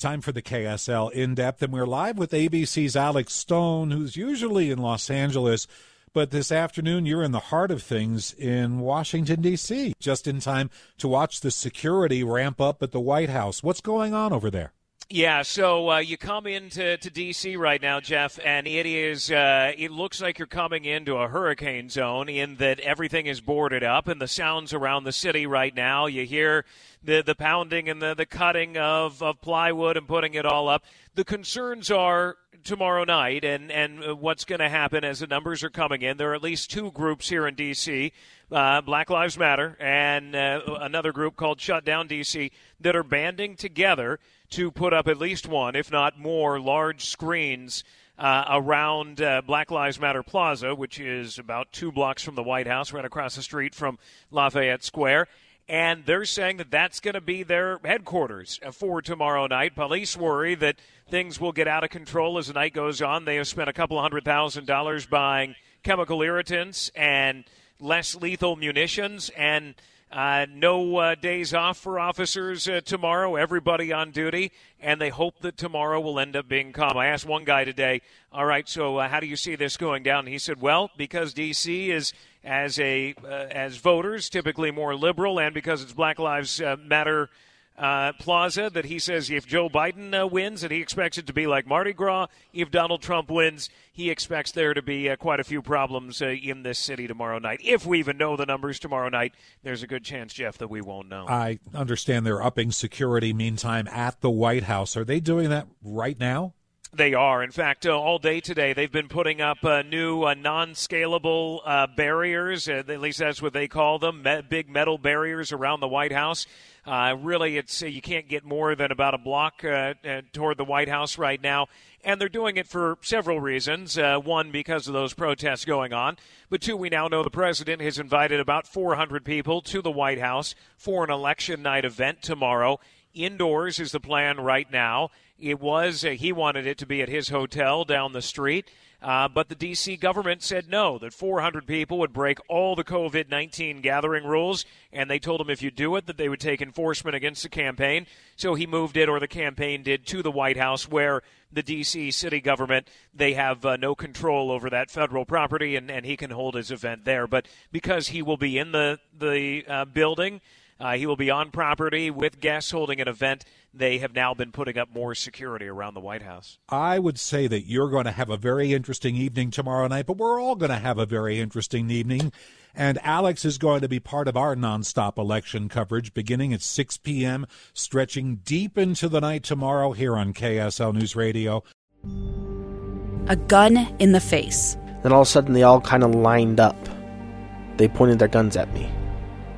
Time for the KSL in depth, and we're live with ABC's Alex Stone, who's usually in Los Angeles. But this afternoon, you're in the heart of things in Washington, D.C., just in time to watch the security ramp up at the White House. What's going on over there? Yeah, so uh, you come into to DC right now, Jeff, and it is uh, it looks like you're coming into a hurricane zone in that everything is boarded up, and the sounds around the city right now. You hear the the pounding and the the cutting of of plywood and putting it all up. The concerns are tomorrow night and and what's going to happen as the numbers are coming in. There are at least two groups here in DC, uh, Black Lives Matter and uh, another group called Shut Down DC that are banding together to put up at least one, if not more, large screens uh, around uh, Black Lives Matter Plaza, which is about two blocks from the White House, right across the street from Lafayette Square. And they're saying that that's going to be their headquarters for tomorrow night. Police worry that things will get out of control as the night goes on. They have spent a couple hundred thousand dollars buying chemical irritants and less lethal munitions and uh, no uh, days off for officers uh, tomorrow. Everybody on duty, and they hope that tomorrow will end up being calm. I asked one guy today, "All right, so uh, how do you see this going down?" He said, "Well, because D.C. is as a uh, as voters typically more liberal, and because it's Black Lives uh, Matter." Uh, Plaza that he says if Joe Biden uh, wins, and he expects it to be like Mardi Gras. If Donald Trump wins, he expects there to be uh, quite a few problems uh, in this city tomorrow night. If we even know the numbers tomorrow night, there's a good chance, Jeff, that we won't know. I understand they're upping security meantime at the White House. Are they doing that right now? They are. In fact, uh, all day today, they've been putting up uh, new uh, non scalable uh, barriers. Uh, at least that's what they call them me- big metal barriers around the White House. Uh, really, it's you can't get more than about a block toward the White House right now. And they're doing it for several reasons. one, because of those protests going on. But two, we now know the president has invited about 400 people to the White House for an election night event tomorrow. Indoors is the plan right now. It was, uh, he wanted it to be at his hotel down the street. Uh, but the D.C. government said no, that 400 people would break all the COVID 19 gathering rules, and they told him if you do it, that they would take enforcement against the campaign. So he moved it, or the campaign did, to the White House, where the D.C. city government, they have uh, no control over that federal property, and, and he can hold his event there. But because he will be in the, the uh, building, uh, he will be on property with guests holding an event. They have now been putting up more security around the White House. I would say that you're going to have a very interesting evening tomorrow night, but we're all going to have a very interesting evening. And Alex is going to be part of our nonstop election coverage beginning at 6 p.m., stretching deep into the night tomorrow here on KSL News Radio. A gun in the face. Then all of a sudden, they all kind of lined up. They pointed their guns at me.